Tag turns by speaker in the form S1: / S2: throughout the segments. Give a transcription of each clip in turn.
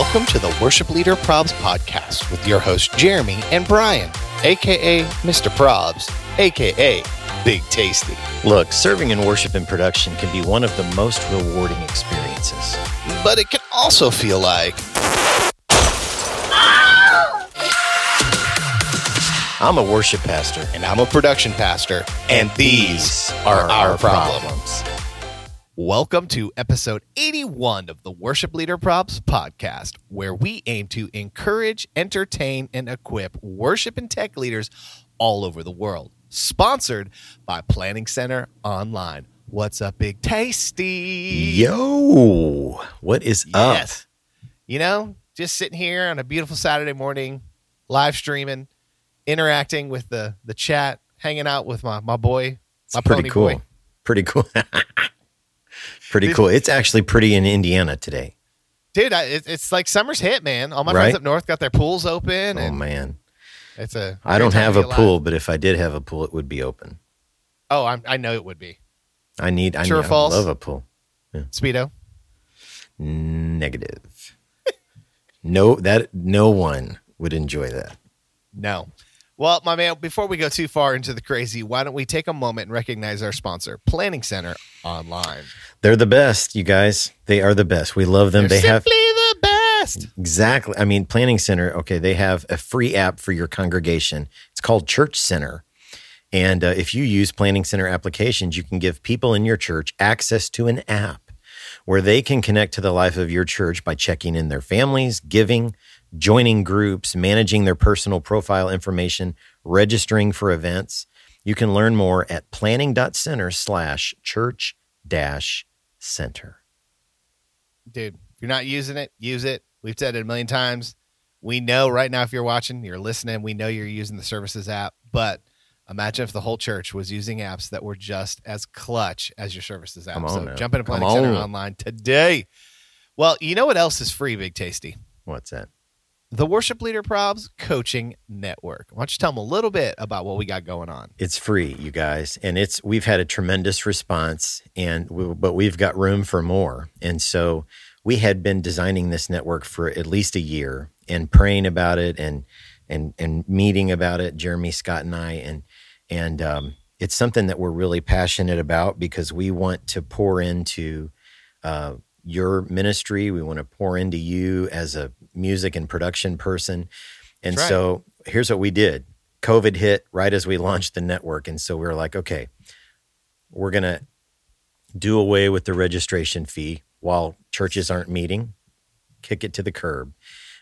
S1: Welcome to the Worship Leader Probs podcast with your hosts Jeremy and Brian, aka Mr. Probs, aka Big Tasty.
S2: Look, serving in worship and production can be one of the most rewarding experiences.
S1: But it can also feel like
S2: I'm a worship pastor,
S1: and I'm a production pastor, and these are our problems. Welcome to episode 81 of the Worship Leader Probs podcast, where we aim to encourage, entertain, and equip worship and tech leaders all over the world. Sponsored by Planning Center Online. What's up, Big Tasty?
S2: Yo, what is
S1: Yes. You know, just sitting here on a beautiful Saturday morning, live streaming, interacting with the the chat, hanging out with my my boy,
S2: It's pretty cool.
S1: boy.
S2: Pretty cool. pretty
S1: Did-
S2: cool. It's actually pretty in Indiana today.
S1: Dude, I, it, it's like summer's hit, man. All my
S2: Right?
S1: friends up north got their pools open,
S2: Oh man,
S1: it's a.
S2: I don't have a
S1: alive.
S2: pool, but if I did have a pool, it would be open.
S1: Oh, I'm, I know it would be
S2: I need. I,
S1: True or
S2: need, I love a pool.
S1: speedo.
S2: Negative. no, that no one would enjoy that.
S1: No. Well, my man, before we go too far into the crazy, why don't we take a moment and recognize our sponsor, Planning Center Online.
S2: They're the best, you guys. They are the best. We love them.
S1: They're
S2: they have
S1: simply the best.
S2: Exactly. I mean, Planning Center, okay, they have a free app for your congregation. It's called Church Center. And uh, if you use Planning Center applications, you can give people in your church access to an app where they can connect to the life of your church by checking in their families, giving, joining groups, managing their personal profile information, registering for events. You can learn more at planning.center slash church dash center.
S1: Dude, if you're not using it, use it. We've said it a million times. We know right now if you're watching, you're listening, we know you're using the services app, but imagine if the whole church was using apps that were just as clutch as your services app.
S2: Come on
S1: so
S2: now.
S1: jump into
S2: Come
S1: Planning Center
S2: on.
S1: Online today. Well, you know what else is free, Big Tasty?
S2: What's that?
S1: The Worship Leader Probs Coaching Network. Why don't you tell them a little bit about what we got going on?
S2: It's free, you guys, and it's we've had a tremendous response, and we, but we've got room for more. And so we had been designing this network for at least a year and praying about it and and and meeting about it, Jeremy Scott and I, and and um, it's something that we're really passionate about because we want to pour into uh, your ministry. We want to pour into you as a music and production person. And
S1: right.
S2: so here's what we did. COVID hit right as we launched the network. And so we were like, okay, we're going to do away with the registration fee while churches aren't meeting, kick it to the curb.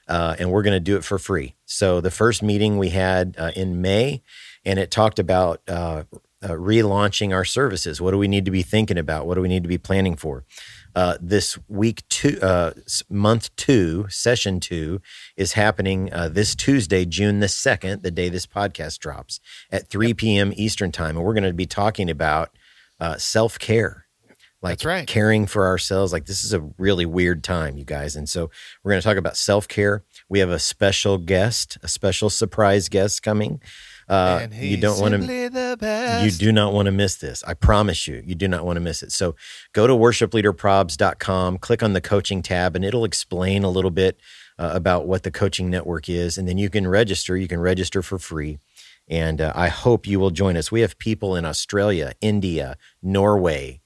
S2: Uh, and we're going to do it for free. So the first meeting we had uh, in May, and it talked about uh, uh, relaunching our services. What do we need to be thinking about? What do we need to be planning for? Uh, this week two, uh, month two, session two is happening uh, this Tuesday, June the second, the day this podcast drops at 3 p.m. Eastern time, and we're going to be talking about uh, self care, like
S1: That's right.
S2: caring for ourselves. Like this is a really weird time, you guys, and so we're going to talk about self care. We have a special guest, a special surprise guest coming. Uh,
S1: and
S2: you don't want to you do not want to miss this. I promise you, you do not want to miss it. So go to worshipleaderprobs.com, click on the coaching tab, and it'll explain a little bit uh, about what the coaching network is. And then you can register. You can register for free. And uh, I hope you will join us. We have people in Australia, India, Norway,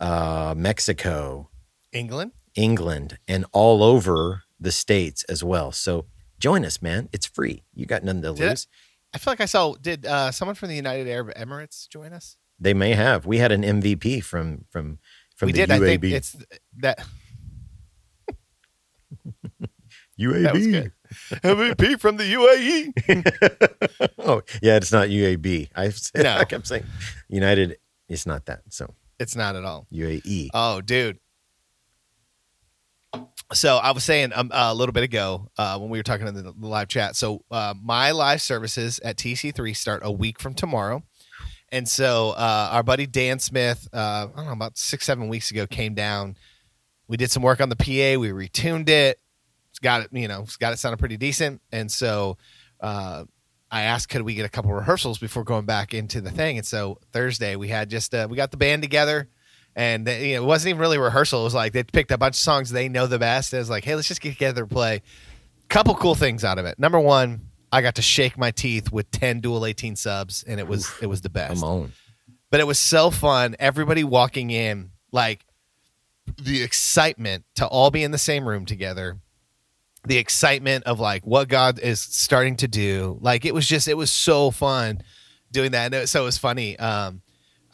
S2: uh, Mexico,
S1: England.
S2: England, and all over the States as well. So join us, man. It's free. You got nothing to lose.
S1: I feel like I saw. Did uh, someone from the United Arab Emirates join us?
S2: They may have. We had an MVP from from from
S1: we
S2: the
S1: did.
S2: UAB.
S1: I think it's that.
S2: UAB.
S1: That. MVP from the UAE.
S2: oh, yeah, it's not UAB. I said,
S1: No.
S2: I kept saying United. It's not that. So
S1: It's not at all.
S2: UAE.
S1: Oh, dude. So I was saying um, a little bit ago uh, when we were talking in the, live chat. So uh, my live services at TC3 start a week from tomorrow, and so uh, our buddy Dan Smith, uh, I don't know, about six seven weeks ago, came down. We did some work on the PA. We retuned it. It's got it, you know, it's got it sounding pretty decent. And so uh, I asked, could we get a couple rehearsals before going back into the thing? And so Thursday we had just uh, we got the band together And they, you know, it wasn't even really rehearsal. It was like they picked a bunch of songs they know the best. It was like, hey, let's just get together and play. Couple cool things out of it. Number one, I got to shake my teeth with ten dual eighteen subs, and it was it was the best. But it was so fun. Everybody walking in, like the excitement to all be in the same room together the excitement of like what God is starting to do. Like it was just, it was so fun doing that. And it, so it was funny. Um,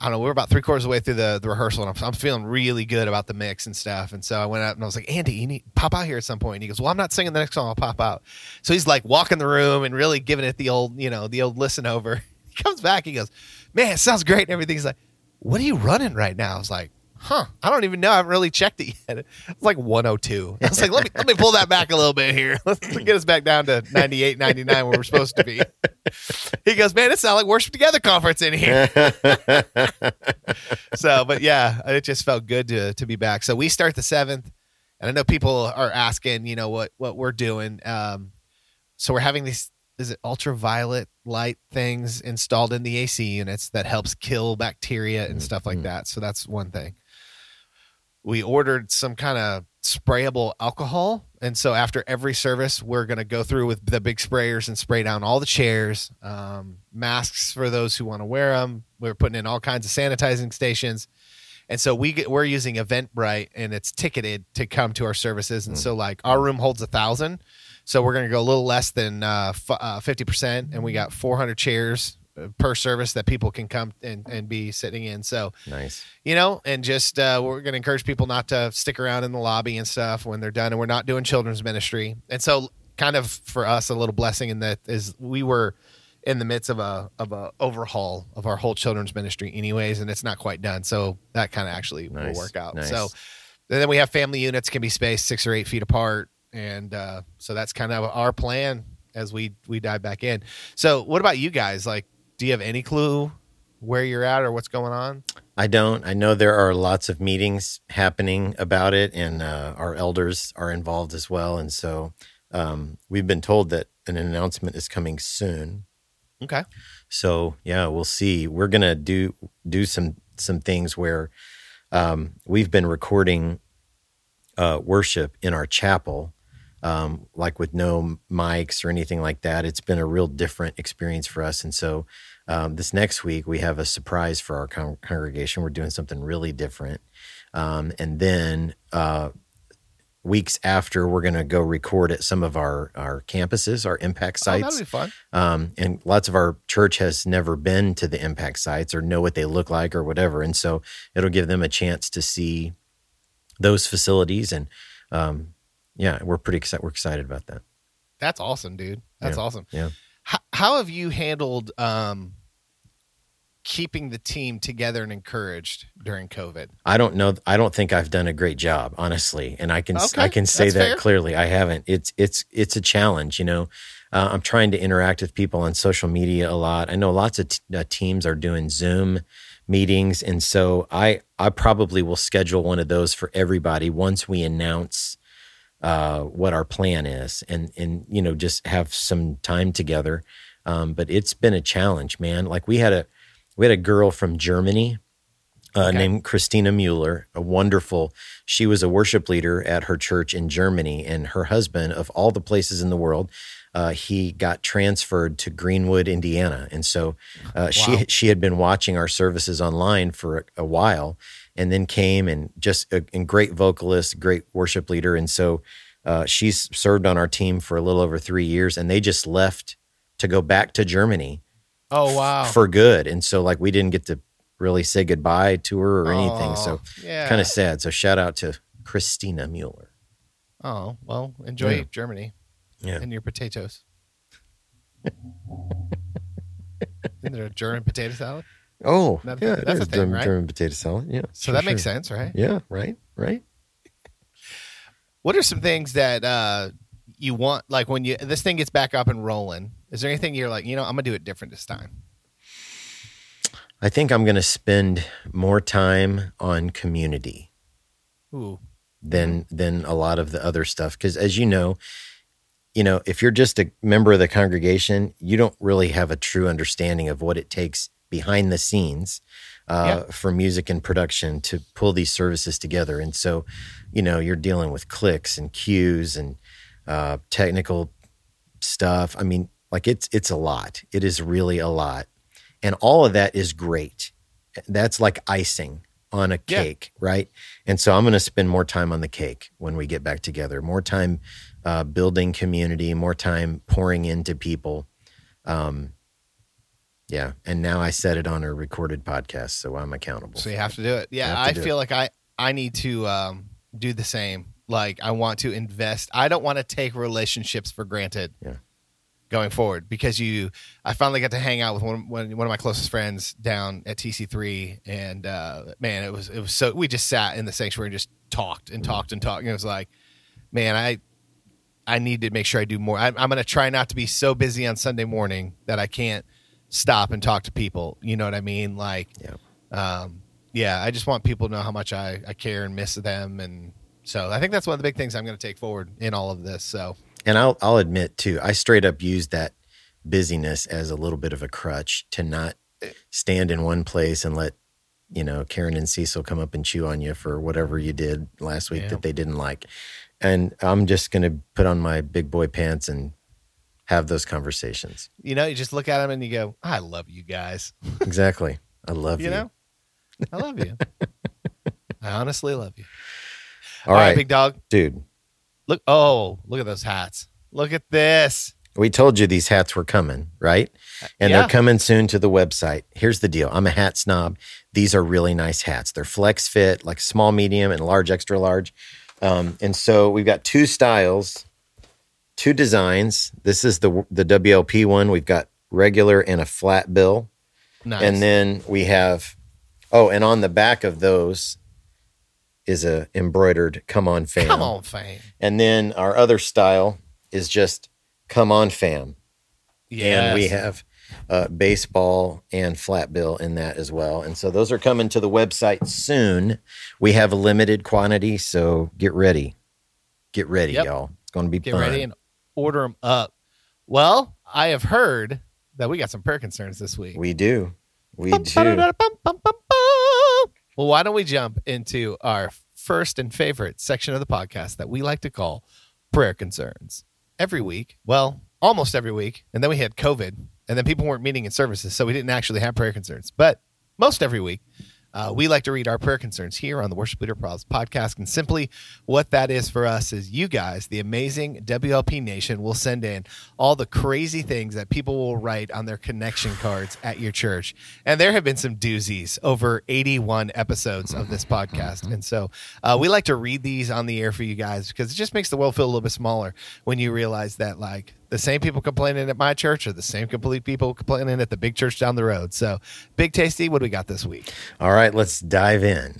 S1: I don't know. We were about three quarters of the way through the, the rehearsal, and I'm, I'm feeling really good about the mix and stuff. And so I went out and I was like, Andy, you need pop out here at some point. And he goes, Well, I'm not singing the next song. I'll pop out. So he's like walking the room and really giving it the old, you know, the old listen over. He comes back. He goes, Man, it sounds great. And everything. He's like, What are you running right now? I was like, huh, I don't even know. I haven't really checked it yet. It's like 102. I was like, let me let me pull that back a little bit here. Let's get us back down to 98, 99 where we're supposed to be. He goes, man, it sounds like worship together conference in here. so, but yeah, it just felt good to to be back. So we start the seventh, and I know people are asking, you know, what what we're doing. Um, so we're having these is it ultraviolet light things installed in the AC units that helps kill bacteria and stuff like that. So that's one thing we ordered some kind of sprayable alcohol. And so after every service, we're going to go through with the big sprayers and spray down all the chairs, um, masks for those who want to wear them. We're putting in all kinds of sanitizing stations. And so we get, we're using Eventbrite and it's ticketed to come to our services. And mm. so like our room holds a thousand. So we're going to go a little less than uh, f- uh, 50%. And we got 400 chairs per service that people can come and, and be sitting in. So
S2: nice,
S1: you know, and just uh, we're going to encourage people not to stick around in the lobby and stuff when they're done. And we're not doing children's ministry. And so, kind of for us, a little blessing in that is we were in the midst of a of a overhaul of our whole children's ministry, anyways, and it's not quite done. So that kind of actually nice. will work out. Nice. So then we have family units can be spaced six or eight feet apart, and uh, so that's kind of our plan as we we dive back in. So, what about you guys? Like, do you have any clue where you're at or what's going on?
S2: I don't. I know there are lots of meetings happening about it, and uh, our elders are involved as well. And so um, we've been told that an announcement is coming soon.
S1: Okay.
S2: So yeah, we'll see. We're gonna do do some some things where um, we've been recording uh, worship in our chapel um, like with no mics or anything like that. It's been a real different experience for us. And so um, this next week, we have a surprise for our con- congregation. We're doing something really different. Um, and then uh, weeks after, we're going to go record at some of our, our campuses, our impact sites. Oh,
S1: that'll be fun.
S2: Um, and lots of our church has never been to the impact sites or know what they look like or whatever. And so it'll give them a chance to see those facilities and um, yeah, we're pretty excited. We're excited about that.
S1: That's awesome, dude. That's
S2: yeah.
S1: awesome.
S2: Yeah.
S1: How, how have you handled um, keeping the team together and encouraged during COVID?
S2: I don't know. I don't think I've done a great job, honestly, and I can
S1: okay.
S2: I can say that
S1: fair.
S2: clearly. I haven't. It's it's it's a challenge, you know. Uh, I'm trying to interact with people on social media a lot. I know lots of t- uh, teams are doing Zoom meetings, and so I I probably will schedule one of those for everybody once we announce uh, what our plan is and and you know just have some time together. Um, but it's been a challenge man. Like we had a we had a girl from germany uh, okay. named christina mueller a wonderful she was a worship leader at her church in germany. And her husband of all the places in the world uh, he got transferred to Greenwood, Indiana, and so uh, wow. she she had been watching our services online for a, a while, and then came and just a, and great vocalist, great worship leader, and so uh, she's served on our team for a little over three years, and they just left to go back to Germany.
S1: Oh wow,
S2: f- for good, and so like we didn't get to really say goodbye to her or anything, oh, so
S1: yeah.
S2: kind of sad. So shout out to Christina Mueller.
S1: Oh well, enjoy yeah. Germany
S2: yeah.
S1: and your potatoes. Isn't there a German potato salad?
S2: Oh,
S1: That-
S2: yeah,
S1: that's a thing,
S2: German,
S1: right?
S2: German potato salad. Yeah,
S1: So that makes sense, right?
S2: Yeah, right, right.
S1: What are some things that uh, you want, like when you this thing gets back up and rolling? Is there anything you're like, you know, I'm gonna do it different this time?
S2: I think I'm going to spend more time on community
S1: Ooh,
S2: than than a lot of the other stuff because as you know you know if you're just a member of the congregation you don't really have a true understanding of what it takes behind the scenes uh, for music and production to pull these services together. And so, you know, you're dealing with clicks and cues and uh, technical stuff. I mean, like it's it's a lot. It is really a lot, and all of that is great. That's like icing on a
S1: Yeah.
S2: cake, right? And so I'm going to spend more time on the cake when we get back together. More time uh, building community. More time pouring into people. Um, yeah, and now I said it on a recorded podcast, so I'm accountable.
S1: So you have to do it. Yeah, I feel like I I need to um, do the same. Like I want to invest. I don't want to take relationships for granted.
S2: Yeah.
S1: Going forward, because you, I finally got to hang out with one one, one of my closest friends down at TC3, and uh, man, it was it was so. We just sat in the sanctuary and just talked and talked and talked. And it was like, man, I I need to make sure I do more. I, I'm going to try not to be so busy on Sunday morning that I can't stop and talk to people. You know what I mean? Like,
S2: Yeah.
S1: um, yeah, I just want people to know how much I, I care and miss them. And so I think that's one of the big things I'm going to take forward in all of this. So
S2: And I'll I'll admit too, I straight up use that busyness as a little bit of a crutch to not stand in one place and let you know Karen and Cecil come up and chew on you for whatever you did last week
S1: Yeah.
S2: that they didn't like. And I'm just going to put on my big boy pants and have those conversations.
S1: you know, you just look at them and you go, "I love you guys."
S2: Exactly. I love you.
S1: You know, I love you. I honestly love you.
S2: All right,
S1: big dog.
S2: dude.
S1: Look. Oh, look at those hats. Look at this.
S2: We told you these hats were coming, right? And
S1: Yeah.
S2: they're coming soon to the website. Here's the deal I'm a hat snob. These are really nice hats. They're flex fit, like small, medium, and large, extra large. Um, and so we've got two styles, two designs. This is the the WLP one. We've got regular and a flat bill.
S1: Nice.
S2: And then we have, oh, and on the back of those is a embroidered "Come on, fam."
S1: come on, fam.
S2: And then our other style is just "Come on, fam."
S1: Yeah,
S2: and we have uh, baseball and flat bill in that as well. And so those are coming to the website soon. We have a limited quantity, so get ready. Get ready,
S1: Yep.
S2: y'all. It's going to be
S1: get
S2: fun.
S1: ready and order them up. Well, I have heard that we got some prayer concerns this week.
S2: we do. We do.
S1: Well, why don't we jump into our first and favorite section of the podcast that we like to call prayer concerns? Every week, well, almost every week, and then we had COVID, and then people weren't meeting in services, so we didn't actually have prayer concerns. But most every week, uh, we like to read our prayer concerns here on the Worship Leader Probs podcast. And simply what that is for us is you guys, the amazing WLP Nation, will send in all the crazy things that people will write on their connection cards at your church. And there have been some doozies over 81 episodes of this podcast. And so uh, we like to read these on the air for you guys because it just makes the world feel a little bit smaller when you realize that, like, the same people complaining at my church are the same complete people complaining at the big church down the road. So, Big Tasty, what do we got this week?
S2: All right, let's dive in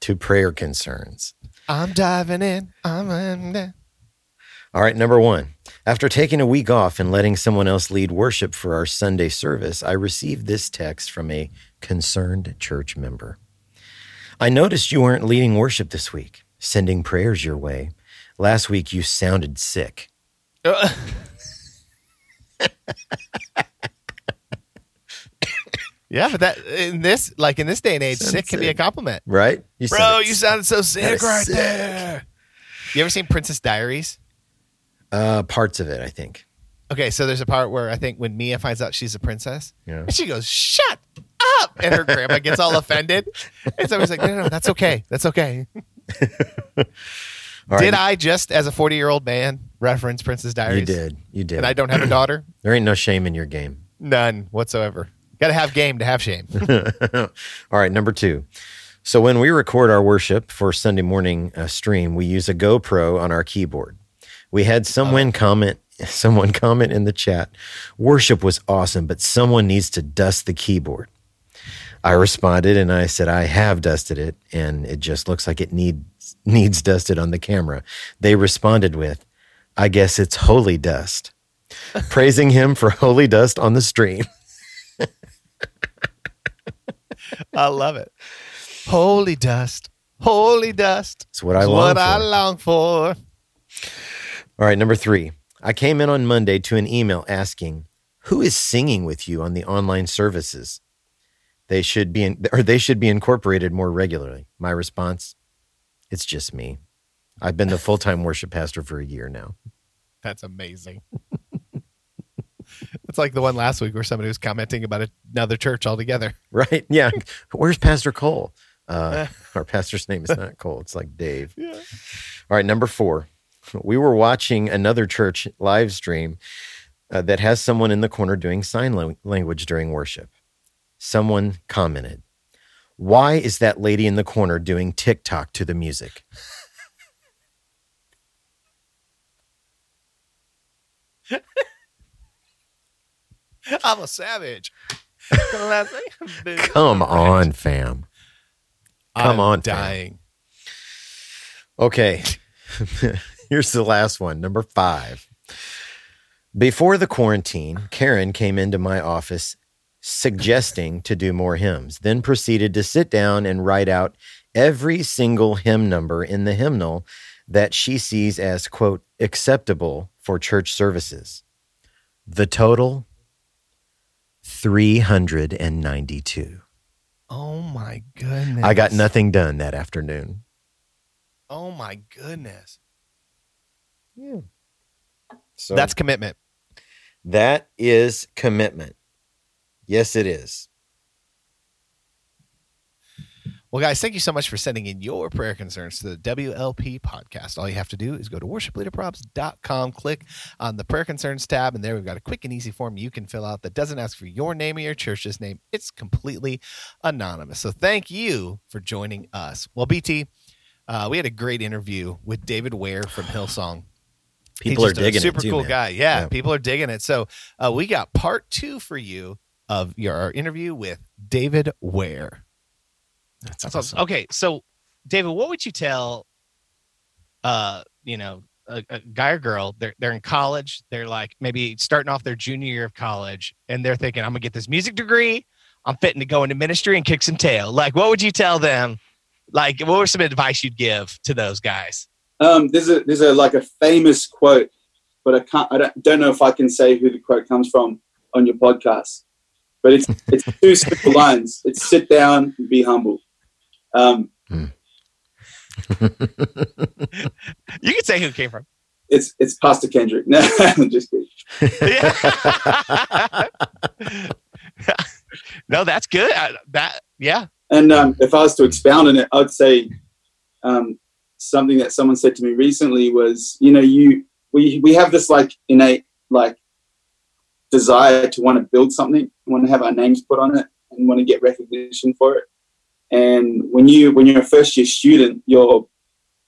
S2: to prayer concerns.
S1: I'm diving in. I'm in.
S2: All right, number one. After taking a week off and letting someone else lead worship for our Sunday service, I received this text from a concerned church member. I noticed you weren't leading worship this week, sending prayers your way. Last week you sounded sick.
S1: yeah, but that in this like in this day and age,
S2: Sounds
S1: sick can be a
S2: sick.
S1: compliment.
S2: Right? You
S1: Bro,
S2: sounded
S1: you sounded so sick right
S2: sick.
S1: there. You ever seen Princess Diaries?
S2: Uh, parts of it, I think.
S1: Okay, so there's a part where I think when Mia finds out she's a princess,
S2: Yeah.
S1: and she goes, "Shut up," and her grandma gets all offended, and so he's like, "No, no, no, that's okay, that's okay."
S2: All right,
S1: Did I just, as a 40 year old man, reference Princess Diaries?
S2: You did. You did.
S1: And I don't have a daughter?
S2: there ain't no shame in your game.
S1: None whatsoever. Got to have game to have shame.
S2: All right, number two. So when we record our worship for Sunday morning uh, stream, we use a GoPro on our keyboard. We had someone comment, someone comment in the chat, worship was awesome, but someone needs to dust the keyboard. I responded and I said, I have dusted it, and it just looks like it needs needs dusted on the camera. They responded with, I guess it's holy dust. Praising him for holy dust on the stream.
S1: I love it. Holy dust. Holy dust.
S2: It's what I
S1: It's
S2: long
S1: what
S2: for.
S1: I long for.
S2: All right, number three. I came in on Monday to an email asking, Who is singing with you on the online services? They should be in, or they should be incorporated more regularly. My response: It's just me. I've been the full time worship pastor for a year now.
S1: That's amazing. it's like the one last week where somebody was commenting about another church altogether.
S2: Right? Yeah. Where's Pastor Cole? Uh, our pastor's name is not Cole. It's like Dave.
S1: Yeah.
S2: All right, number four. We were watching another church live stream uh, that has someone in the corner doing sign language during worship. Someone commented, Why is that lady in the corner doing TikTok to the music?
S1: I'm a savage.
S2: Come on, fam. Come
S1: I'm
S2: on, fam.
S1: dying.
S2: Okay. Here's the last one, number five. Before the quarantine, Karen came into my office suggesting to do more hymns, then proceeded to sit down and write out every single hymn number in the hymnal that she sees as, quote, acceptable for church services. The total 392.
S1: Oh my goodness.
S2: I got nothing done that afternoon.
S1: Oh my goodness.
S2: Yeah. So
S1: That's commitment.
S2: that is commitment. Yes, it is.
S1: Well, guys, thank you so much for sending in your prayer concerns to the WLP podcast. All you have to do is go to worshipleaderprobs.com, click on the prayer concerns tab, and there we've got a quick and easy form you can fill out that doesn't ask for your name or your church's name. It's completely anonymous. So thank you for joining us. Well, BT, uh, we had a great interview with David Ware from Hillsong.
S2: People
S1: He's
S2: are
S1: just a
S2: digging
S1: super
S2: it too,
S1: cool
S2: man.
S1: guy. Yeah,
S2: Yeah.
S1: people are digging it. So uh, we got part two for you of your interview with David Ware.
S2: That's,
S3: That's
S2: awesome.
S3: awesome. Okay, so David, what would you tell, uh, you know, a, a guy or girl? They're they're in college. They're like maybe starting off their junior year of college, and they're thinking, "I'm gonna get this music degree. I'm fitting to go into ministry and kick some tail." Like, what would you tell them? Like, what were some advice you'd give to those guys?
S4: Um, there's a there's a like a famous quote, but I can't I don't, don't know if I can say who the quote comes from on your podcast. But it's it's two simple lines. It's sit down and be humble. Um,
S3: You can say who it came from.
S4: it's it's Pastor Kendrick. No, I'm just kidding.
S3: No, that's good. I, that yeah.
S4: And um, if I was to expound on it, I'd say um, something that someone said to me recently was, you know, you we we have this like innate like desire to want to build something, want to have our names put on it, and want to get recognition for it. And when you when you're a first year student, you're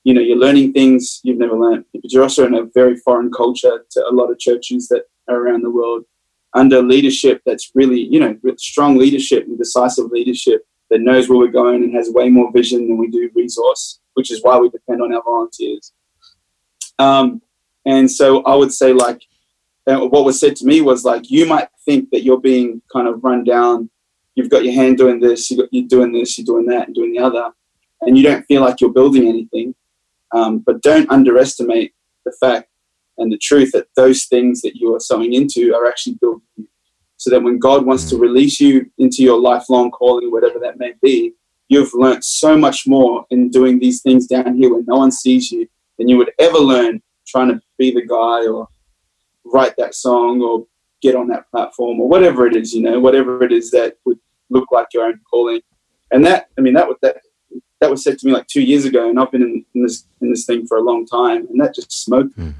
S4: you know you're learning things you've never learned, but you're also in a very foreign culture to a lot of churches that are around the world under leadership that's really you know strong leadership and decisive leadership that knows where we're going and has way more vision than we do resource, which is why we depend on our volunteers. Um, and so I would say, like, uh, what was said to me was like, you might think that you're being kind of run down. You've got your hand doing this, you got, you're doing this, you're doing that, and doing the other, and you don't feel like you're building anything. Um, but don't underestimate the fact and the truth that those things that you are sowing into are actually building you so that when God wants to release you into your lifelong calling, whatever that may be, you've learned so much more in doing these things down here when no one sees you than you would ever learn trying to be the guy or write that song or get on that platform or whatever it is, you know, whatever it is that would look like your own calling. And that, I mean, that was that that was said to me like two years ago, and I've been in, in this in this thing for a long time, and that just smoked me.
S2: Mm.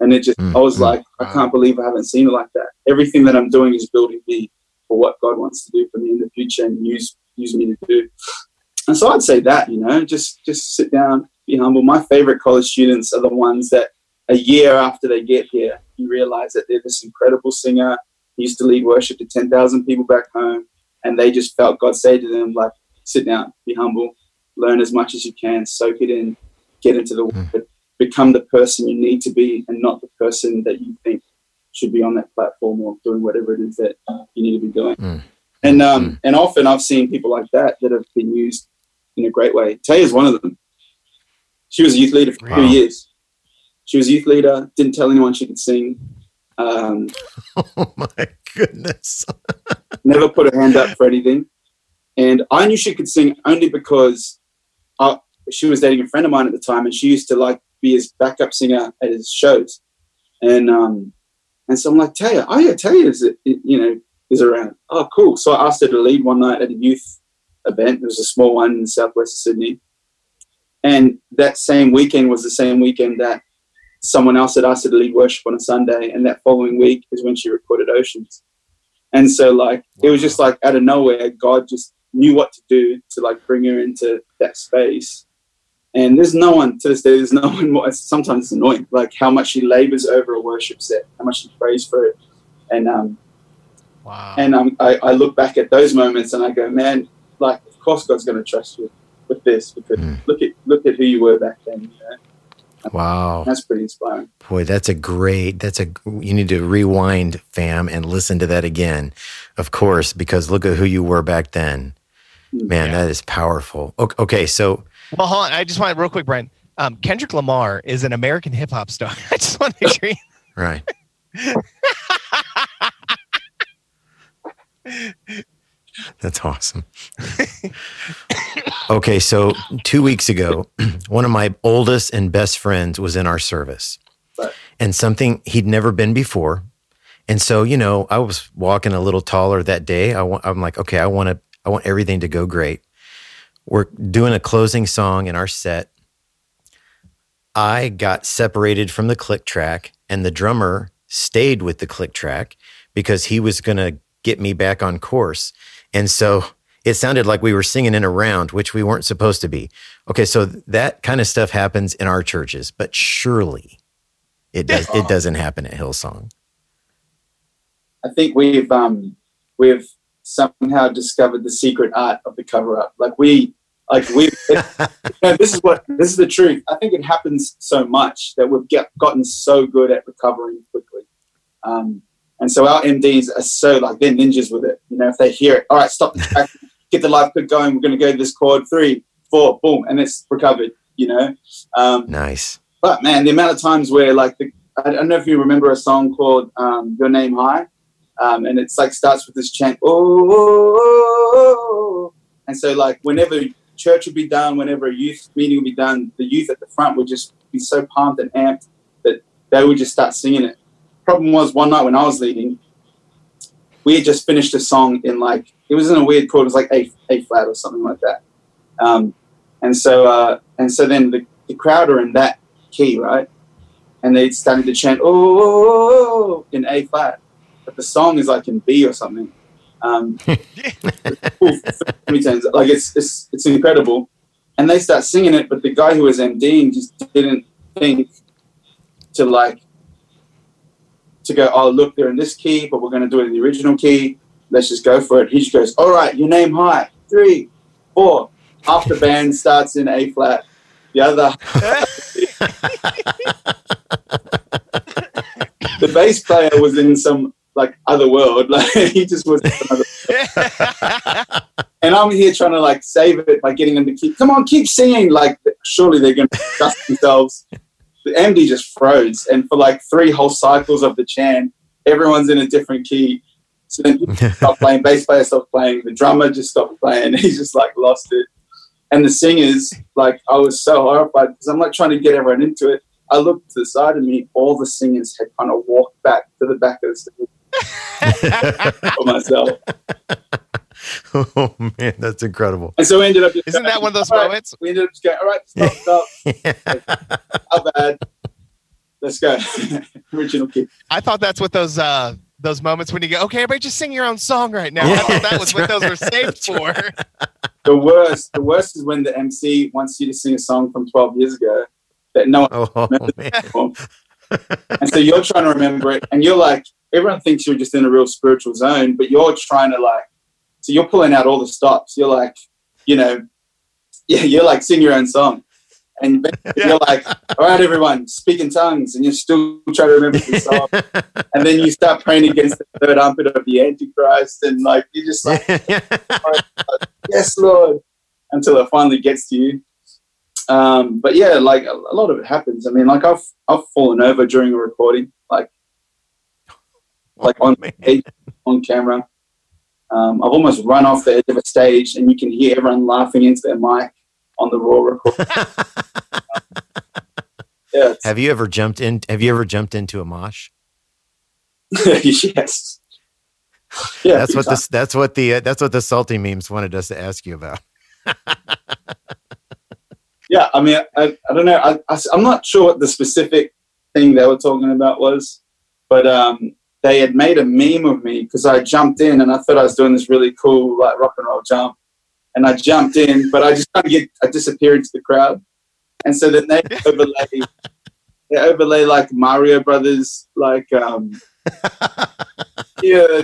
S4: And it just,
S2: Mm,
S4: I was
S2: mm.
S4: like, I can't believe I haven't seen it like that. Everything that I'm doing is building me for what God wants to do for me in the future and use use me to do. And so I'd say that, you know, just just sit down, be humble. My favorite college students are the ones that a year after they get here, you realize that they're this incredible singer, used to lead worship to 10,000 people back home, and they just felt God say to them, like, sit down, be humble, learn as much as you can, soak it in, get into the word, become the person you need to be and not the person that you think should be on that platform or doing whatever it is that you need to be doing.
S2: Mm.
S4: And um, and often I've seen people like that that have been used in a great way. Taya's one of them. She was a youth leader for
S2: Wow.
S4: two years. She was a youth leader, didn't tell anyone she could sing, um,
S2: Oh my goodness.
S4: never put her hand up for anything. and I knew she could sing only because I, she was dating a friend of mine at the time, and she used to like be his backup singer at his shows, and um, and so I'm like, Taya, oh yeah, Taya is it, you know is around. Oh, cool. So I asked her to lead one night at a youth event. It was a small one in the southwest of Sydney, and that same weekend was the same weekend that someone else had asked her to lead worship on a Sunday, and that following week is when she recorded Oceans. And so, like, it was just like out of nowhere, God just knew what to do to like bring her into that space. And there's no one to this day. There's no one. More, sometimes it's annoying, like how much she labors over a worship set, how much she prays for it, and um,
S3: Wow.
S4: and um, I, I look back at those moments and I go, man, like of course God's going to trust you with this because
S2: Mm.
S4: look at look at who you were back then. You know?
S2: Wow.
S4: That's pretty inspiring.
S2: Boy, that's a great. That's a. You need to rewind, fam, and listen to that again. Of course, because look at who you were back then. Man,
S3: Yeah.
S2: that is powerful. Okay, okay, so
S3: Well, hold on. I just want real quick, Brian. Um, Kendrick Lamar is an American hip hop star. I just want to make sure.
S2: Right. That's awesome. okay, so two weeks ago, one of my oldest and best friends was in our service, and something he'd never been before. And so, you know, I was walking a little taller that day. I'm like, okay, I want to, I want everything to go great. We're doing a closing song in our set. I got separated from the click track, and the drummer stayed with the click track because he was going to get me back on course. And so it sounded like we were singing in a round, which we weren't supposed to be. Okay, so that kind of stuff happens in our churches, but surely it does. It doesn't happen at Hillsong.
S4: I think we've um, we've somehow discovered the secret art of the cover up. Like we like we you know, this is what this is the truth. I think it happens so much that we've get, gotten so good at recovering quickly. Um, and so our MDs are so like they're ninjas with it. You know, if they hear it, all right, stop the track, get the live clip going. We're going to go to this chord, three, four, boom, and it's recovered. You know, um,
S2: Nice.
S4: but man, the amount of times where like the I don't know if you remember a song called um, "Your Name High," um, and it's like starts with this chant, oh, oh, oh, oh." and so like whenever church would be done, whenever a youth meeting would be done, the youth at the front would just be so pumped and amped that they would just start singing it. Problem was one night when I was leading, we had just finished a song in like it was in a weird chord, it was like A A flat or something like that, um, and so uh, and so then the, the crowd are in that key, right? And they started to chant "Oh" in A flat, but the song is like in B or something. Um. Like it's it's it's incredible, and they start singing it, but the guy who was MDing just didn't think to like to go. Oh, look, they're in this key, but we're going to do it in the original key. Let's just go for it. He just goes, "All right, your name high, three, four. Half the band starts in A flat. The other the bass player was in some like other world. Like he just was. And I'm here trying to like save it by getting them to keep. Come on, keep singing. Like surely they're going to dust themselves. The MD just froze, and for like three whole cycles of the chant, everyone's in a different key. So then he stopped playing. Bass player stopped playing. The drummer just stopped playing. He's just like lost it. And the singers, like I was so horrified because I'm like trying to get everyone into it. I looked to the side of me, all the singers had kind of walked back to the back of the stage for myself.
S2: oh man, that's incredible.
S4: And so we ended up
S3: Isn't
S4: going,
S3: that one of those
S4: "All right."
S3: moments?
S4: We ended up just going, all right, stop, stop. How bad? Let's go. Original key.
S3: I thought that's what those uh those moments when you go, okay, everybody just sing your own song right now. I thought that was
S2: that's
S3: what those were saved
S2: That's
S3: for.
S4: The worst, the worst is when the MC wants you to sing a song from 12 years ago that no one
S2: Oh man.
S4: before. and so you're trying to remember it, and you're like, everyone thinks you're just in a real spiritual zone, but you're trying to like, so you're pulling out all the stops. You're like, you know, yeah, you're like sing your own song, and then you're like, all right, everyone, speak in tongues, and you're still trying to remember the song, and then you start praying against the third armpit of the Antichrist, and like you're just like, yes, Lord, until it finally gets to you. Um, but yeah, like a, a lot of it happens. I mean, like I've I've fallen over during a recording, like like on stage, on camera. Um, I've almost run off the edge of a stage, and you can hear everyone laughing into their mic on the raw record. yeah,
S2: have you ever jumped in? Have you ever jumped into a mosh?
S4: yes. Yeah,
S2: That's what this. That's what the. Uh, that's what the salty memes wanted us to ask you about.
S4: yeah i mean i, I don't know I, I am not sure what the specific thing they were talking about was but um they had made a meme of me because i jumped in and i thought i was doing this really cool like rock and roll jump and i jumped in but i just kind of get i disappear into the crowd and so then they overlay they overlay like mario brothers like um yeah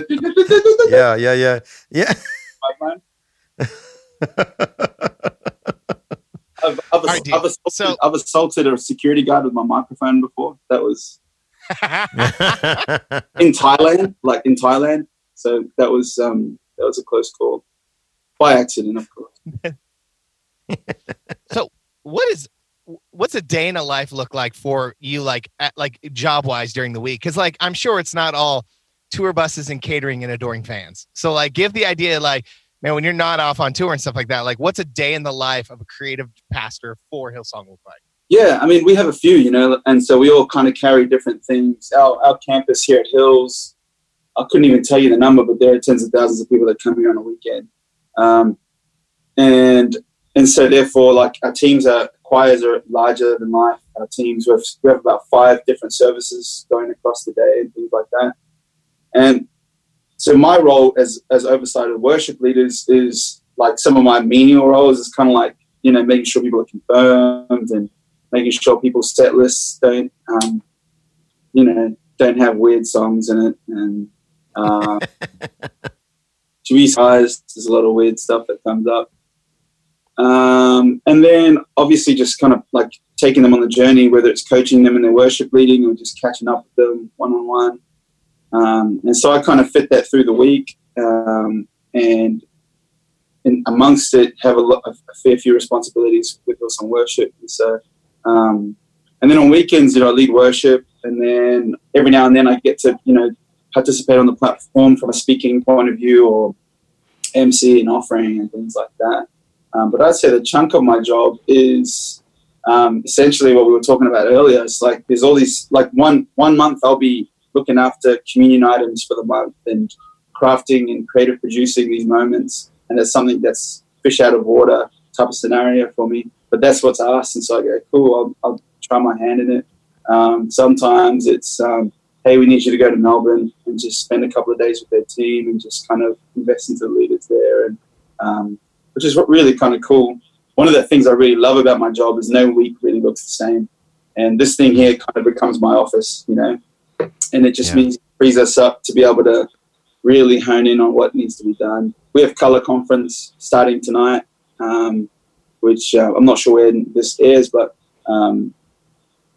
S2: Yeah, yeah, yeah, yeah.
S4: I've, I've,
S3: right.
S4: I've, assaulted,
S3: So-
S4: I've assaulted a security guard with my microphone before. That was in Thailand, like in Thailand. So that was um, that was a close call, by accident, of course.
S3: So, what is what's a day in a life look like for you like at, like job wise during the week because like i'm sure it's not all tour buses and catering and adoring fans so like give the idea like man when you're not off on tour and stuff like that like what's a day in the life of a creative pastor for hillsong look like
S4: Yeah, I mean, we have a few, you know, and so we all kind of carry different things. Our, our campus here at Hills, I couldn't even tell you the number, but there are tens of thousands of people that come here on a weekend. Um, and and so therefore, like our teams are choirs are larger than life. Our teams we have, we have about five different services going across the day and things like that. And so my role as as oversight of worship leaders is like some of my menial roles is kind of like you know making sure people are confirmed and making sure people's set lists don't um, you know don't have weird songs in it and uh, guys there's a lot of weird stuff that comes up um, and then obviously just kind of like taking them on the journey whether it's coaching them in their worship leading or just catching up with them one-on-one um, and so i kind of fit that through the week um, and and amongst it have a, lot, a fair few responsibilities with Hillsong Worship. And so, um, and then on weekends, you know, I lead worship, and then every now and then I get to, you know, participate on the platform from a speaking point of view or MC and offering and things like that. Um, but I'd say the chunk of my job is um, essentially what we were talking about earlier. It's like there's all these like one one month I'll be looking after communion items for the month and crafting and creative producing these moments and it's something that's fish out of water type of scenario for me. But that's what's asked, and so I go, cool. I'll, I'll try my hand in it. Um, sometimes it's, um, hey, we need you to go to Melbourne and just spend a couple of days with their team and just kind of invest into the leaders there, and um, which is what really kind of cool. One of the things I really love about my job is no week really looks the same, and this thing here kind of becomes my office, you know, and it just
S2: Yeah.
S4: means it frees us up to be able to really hone in on what needs to be done we have color conference starting tonight, um, which uh, I'm not sure when this airs, but um,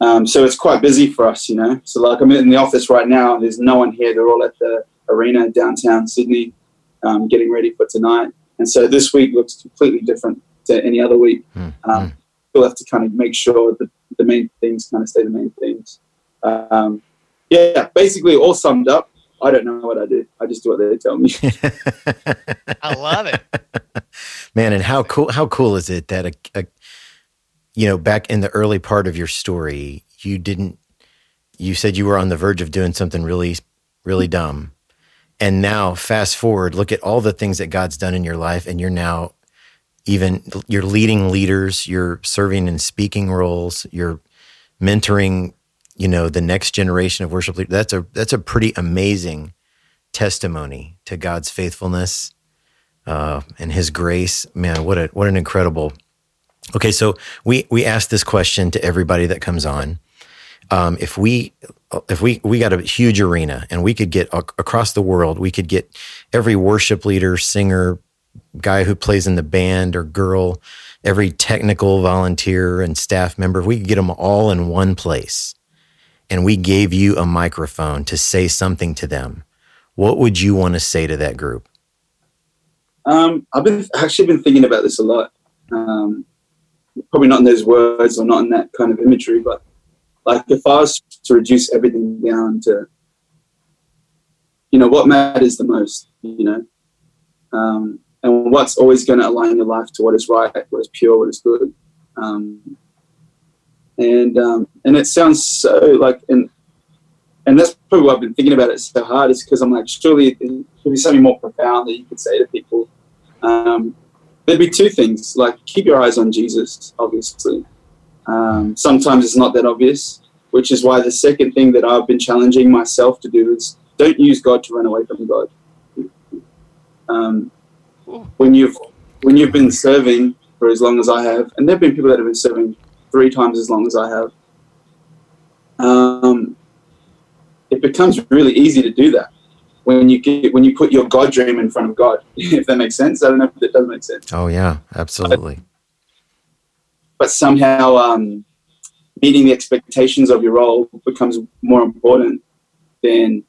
S4: um, so it's quite busy for us, you know. So like I'm in the office right now. There's no one here. They're all at the arena downtown Sydney, um, getting ready for tonight. And so this week looks completely different to any other week.
S2: Hmm,
S4: Um, we'll have to kind of make sure that the main things kind of stay the main things. Um, yeah, basically all summed up. I don't know what I do. I just do what they tell me.
S3: i love it
S2: Man, and how cool how cool is it that a, a you know, back in the early part of your story, you didn't you said you were on the verge of doing something really really dumb. And now fast forward, look at all the things that God's done in your life and you're now even you're leading leaders, you're serving in speaking roles, you're mentoring, you know, the next generation of worship leaders. That's a that's a pretty amazing testimony to God's faithfulness uh, and His grace. Man, what a what an incredible. Okay, so we we ask this question to everybody that comes on. Um, if we if we we got a huge arena and we could get ac- across the world, we could get every worship leader, singer, guy who plays in the band or girl, every technical volunteer and staff member, if we could get them all in one place and we gave you a microphone to say something to them, what would you want to say to that group?
S4: Um, I've been actually been thinking about this a lot. Um, probably not in those words or not in that kind of imagery, but like if I was to reduce everything down to, you know, what matters the most, you know, um, and what's always going to align your life to what is right, what is pure, what is good. Um, and um, and it sounds so like and and that's probably why I've been thinking about it so hard is because I'm like surely there could be something more profound that you could say to people. Um, there'd be two things like keep your eyes on Jesus, obviously. Um, sometimes it's not that obvious, which is why the second thing that I've been challenging myself to do is don't use God to run away from God. Um, when you've when you've been serving for as long as I have, and there've been people that have been serving three times as long as I have, um, it becomes really easy to do that when you get, when you put your God dream in front of God. If that makes sense, I don't know if that does make sense.
S2: Oh yeah, absolutely.
S4: But, but somehow um, meeting the expectations of your role becomes more important than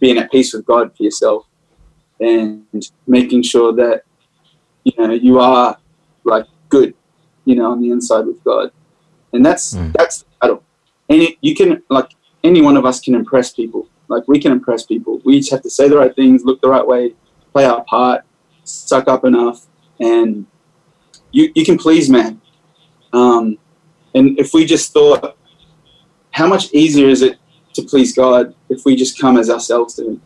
S4: being at peace with God for yourself and making sure that you know you are like good, you know, on the inside with God, and that's
S2: Mm.
S4: that's the battle. And you can like any one of us can impress people. Like we can impress people. We just have to say the right things, look the right way, play our part, suck up enough, and you you can please man. Um, and if we just thought, how much easier is it to please God if we just come as ourselves to Him?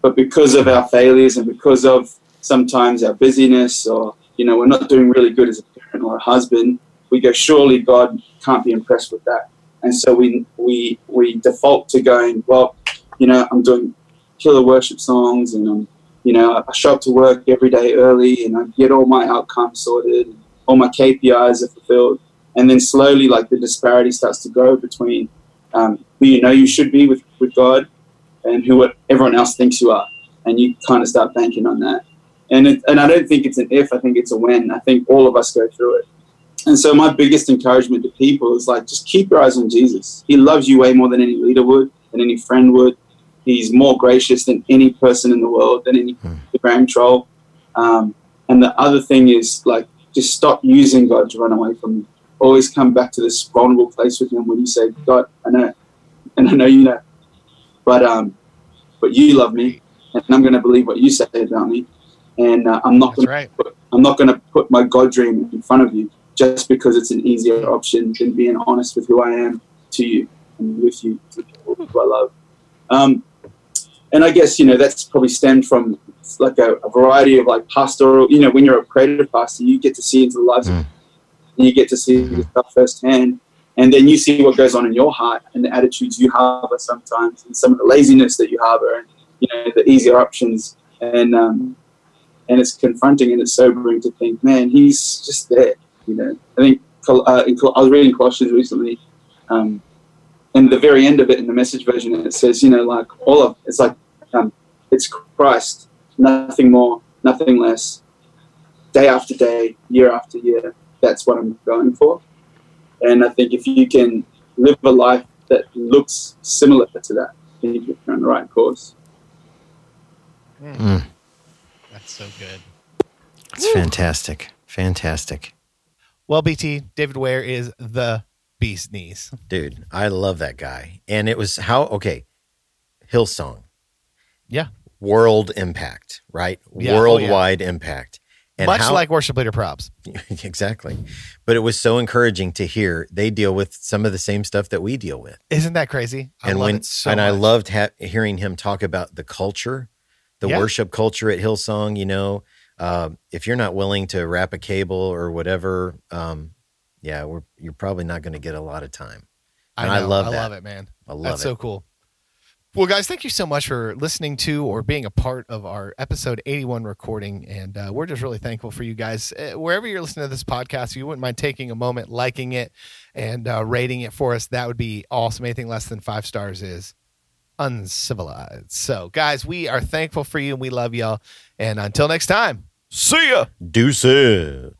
S4: But because of our failures and because of sometimes our busyness, or you know, we're not doing really good as a parent or a husband, we go, surely God can't be impressed with that, and so we we we default to going, well, you know, I'm doing killer worship songs, and I'm, you know, I show up to work every day early, and I get all my outcomes sorted, all my KPIs are fulfilled, and then slowly, like the disparity starts to grow between um, who you know you should be with, with God and who everyone else thinks you are, and you kind of start banking on that. And it, and I don't think it's an if, I think it's a when. I think all of us go through it. And so my biggest encouragement to people is like just keep your eyes on Jesus. He loves you way more than any leader would, than any friend would. He's more gracious than any person in the world, than any Instagram troll. Um, and the other thing is like just stop using God to run away from you. Always come back to this vulnerable place with Him when you say, God, I know, and I know you know, but um, but you love me, and I'm going to believe what you say about me, and uh, I'm not going
S3: right.
S4: to I'm not going to put my God dream in front of you just because it's an easier option than being honest with who I am to you and with you, to people who I love. Um, and I guess you know that's probably stemmed from like a, a variety of like pastoral. You know, when you're a creative pastor, you get to see into the lives of
S2: Mm.
S4: and you get to see the stuff firsthand. And then you see what goes on in your heart and the attitudes you harbor sometimes, and some of the laziness that you harbor, and you know the easier options. And um, and it's confronting and it's sobering to think, man, he's just there. You know, I think uh, Col- I was reading Colossians recently, um, and the very end of it in the message version, it says, you know, like all of it's like um, it's Christ, nothing more, nothing less. Day after day, year after year, that's what I'm going for. And I think if you can live a life that looks similar to that, then you're on the right course.
S2: Mm.
S3: That's so good.
S2: It's fantastic. Fantastic.
S1: Well, BT, David Ware is the beast knees.
S2: Dude, I love that guy. And it was how okay, Hillsong.
S1: Yeah.
S2: World impact, right?
S1: Yeah, oh, yeah.
S2: Worldwide impact. And
S1: Much
S2: how,
S1: like Worship Leader Probs.
S2: exactly. But it was so encouraging to hear they deal with some of the same stuff that we deal with.
S1: Isn't that crazy? I
S2: and
S1: love
S2: when
S1: it so
S2: and I loved ha- hearing him talk about the culture, the
S1: Yeah.
S2: worship culture at Hillsong. You know, uh, if you're not willing to wrap a cable or whatever, um, yeah, we're you're probably not going to get a lot of time.
S1: I,
S2: and I
S1: know,
S2: love
S1: I
S2: that.
S1: love it, man.
S2: I love
S1: That's
S2: it.
S1: so cool. Well, guys, thank you so much for listening to or being a part of our episode 81 recording. And uh, we're just really thankful for you guys. Uh, wherever you're listening to this podcast, if you wouldn't mind taking a moment, liking it, and uh, rating it for us, that would be awesome. Anything less than five stars is uncivilized. So, guys, we are thankful for you and we love y'all. And until next time, see ya.
S2: Deuces.